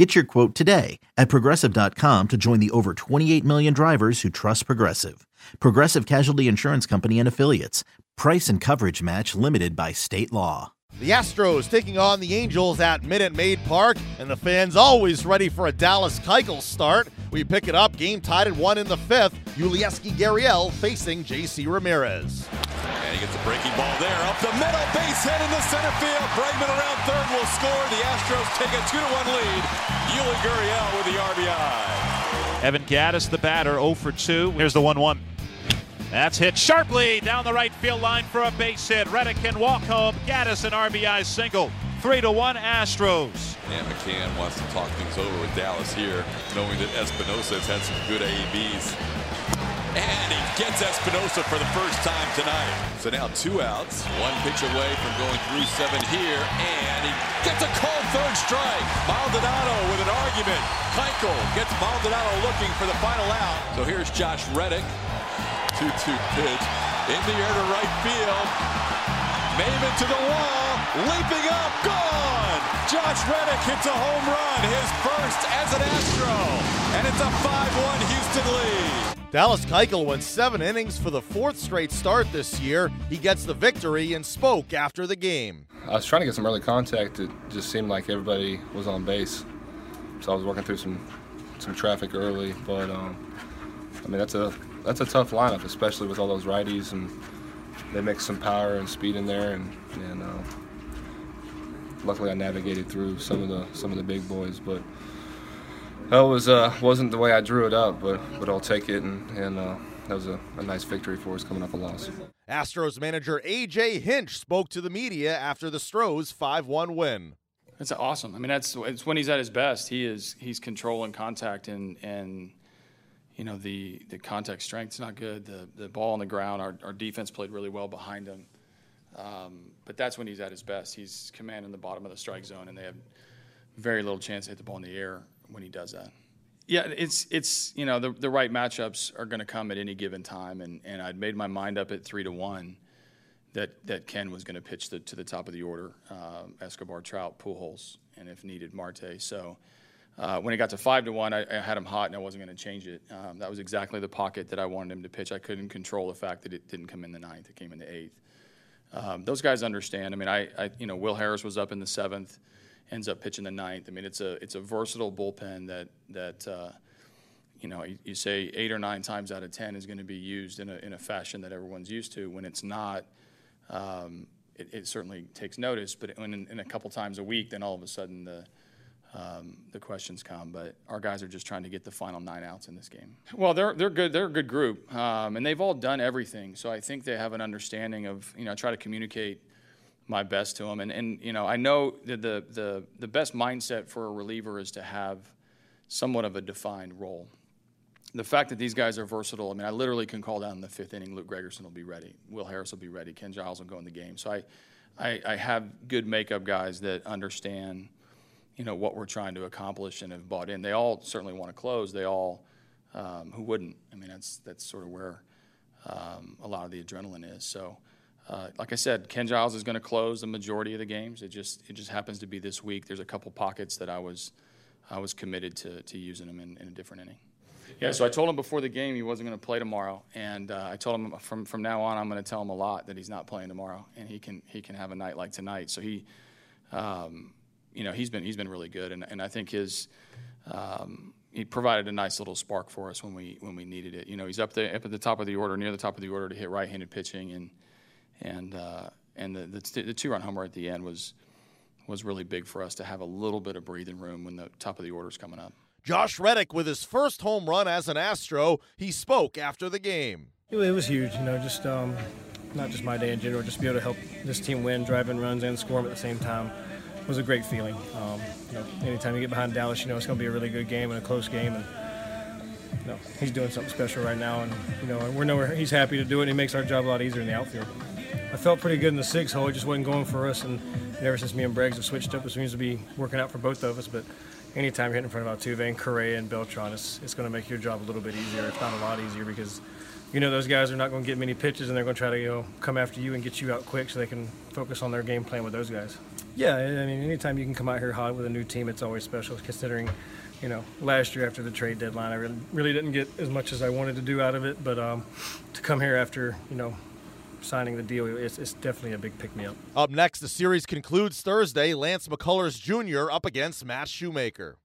Get your quote today at progressive.com to join the over 28 million drivers who trust Progressive. Progressive Casualty Insurance Company and Affiliates. Price and coverage match limited by state law. The Astros taking on the Angels at Minute Maid Park, and the fans always ready for a Dallas Keuchel start. We pick it up, game tied at one in the fifth. Yulieski Gurriel facing J.C. Ramirez. And he gets a breaking ball there, up the middle, base hit in the center field. Bregman around third will score. The Astros take a 2 to 1 lead. Yuli Gurriel with the RBI. Evan Gattis, the batter, 0 for 2. Here's the 1 1. That's hit sharply down the right field line for a base hit. Reddick can walk home. Gattis an RBI single. 3 to 1 Astros. And McCann wants to talk things over with Dallas here, knowing that Espinosa has had some good ABs. And he gets Espinosa for the first time tonight. So now two outs, one pitch away from going through seven here, and he gets a called third strike. Maldonado with an argument. Keuchel gets Maldonado looking for the final out. So here's Josh Reddick. 2-2 pitch in the air to right field. Maybin to the wall, leaping up, gone! Josh Reddick hits a home run, his first as an Astro, and it's a 5-1 Houston lead. Dallas Keuchel went seven innings for the fourth straight start this year. He gets the victory and spoke after the game. I was trying to get some early contact. It just seemed like everybody was on base, so I was working through some some traffic early. But um, I mean, that's a that's a tough lineup, especially with all those righties, and they mix some power and speed in there. And, and uh, luckily, I navigated through some of the some of the big boys, but that was uh, wasn't the way I drew it up, but but I'll take it, and, and uh, that was a, a, nice victory for us coming off a loss. Astros manager AJ Hinch spoke to the media after the Stros 5-1 win. That's awesome. I mean, that's it's when he's at his best. He is he's controlling contact and and you know the the contact strength's not good. The the ball on the ground. Our our defense played really well behind him. Um, but that's when he's at his best. He's commanding the bottom of the strike zone, and they have very little chance to hit the ball in the air when he does that. Yeah, it's it's you know the the right matchups are going to come at any given time, and, and I'd made my mind up at three to one that that Ken was going to pitch the, to the top of the order, uh, Escobar, Trout, Pujols, and if needed Marte. So uh, when it got to five to one, I, I, had him hot and I wasn't going to change it. Um, that was exactly the pocket that I wanted him to pitch. I couldn't control the fact that it didn't come in the ninth; it came in the eighth. Um, those guys understand. I mean, I, I you know Will Harris was up in the seventh ends up pitching the ninth. I mean, it's a it's a versatile bullpen that that uh, you know you, you, say eight or nine times out of ten is going to be used in a in a fashion that everyone's used to. When it's not, um, it, it, certainly takes notice. But when in, in, a couple times a week, then all of a sudden the um, the questions come. But our guys are just trying to get the final nine outs in this game. Well, they're they're good. They're a good group, um, and they've all done everything. So I think they have an understanding of you know I try to communicate my best to them. And, and you know, I know that the, the, the best mindset for a reliever is to have somewhat of a defined role. The fact that these guys are versatile, I mean, I literally can call down in the fifth inning, Luke Gregerson will be ready, Will Harris will be ready, Ken Giles will go in the game. So I, I, I have good makeup guys that understand, you know, what we're trying to accomplish and have bought in. They all certainly want to close. They all, um, who wouldn't? I mean, that's that's sort of where um, a lot of the adrenaline is. So uh, like I said, Ken Giles is going to close the majority of the games. It just it just happens to be this week. There's a couple pockets that I was I was committed to, to using him in, in a different inning. Yeah, so I told him before the game he wasn't going to play tomorrow, and uh, I told him from from now on I'm going to tell him a lot that he's not playing tomorrow, and he can he can have a night like tonight. So he, um, you know, he's been he's been really good, and and I think his. Um, he provided a nice little spark for us when we when we needed it. You know, he's up there up at the top of the order, near the top of the order to hit right-handed pitching, and and uh, and the, the, the two run homer at the end was was really big for us to have a little bit of breathing room when the top of the order is coming up. Josh Reddick with his first home run as an Astro. He spoke after the game. It was huge, you know, just um, not just my day in general, just be able to help this team win, driving runs and score them at the same time was a great feeling. Um, you know, anytime you get behind Dallas, you know it's going to be a really good game and a close game, and know, he's doing something special right now, and you know, we're nowhere. He's happy to do it. and He makes our job a lot easier in the outfield. I felt pretty good in the six hole. It just wasn't going for us, and, ever since me and Braggs have switched up, it seems to be working out for both of us. But anytime you're hitting in front of Altuve and Correa and Beltran, it's, it's going to make your job a little bit easier. If not a lot easier, because you know those guys are not going to get many pitches, and they're going to try to you know come after you and get you out quick, so they can focus on their game plan with those guys. Yeah, I mean, anytime you can come out here hot with a new team, it's always special. Considering, you know, last year after the trade deadline, I really, really didn't get as much as I wanted to do out of it. But um, to come here after, you know, signing the deal, it's, it's definitely a big pick me up. Up next, the series concludes Thursday. Lance McCullers Jr. up against Matt Shoemaker.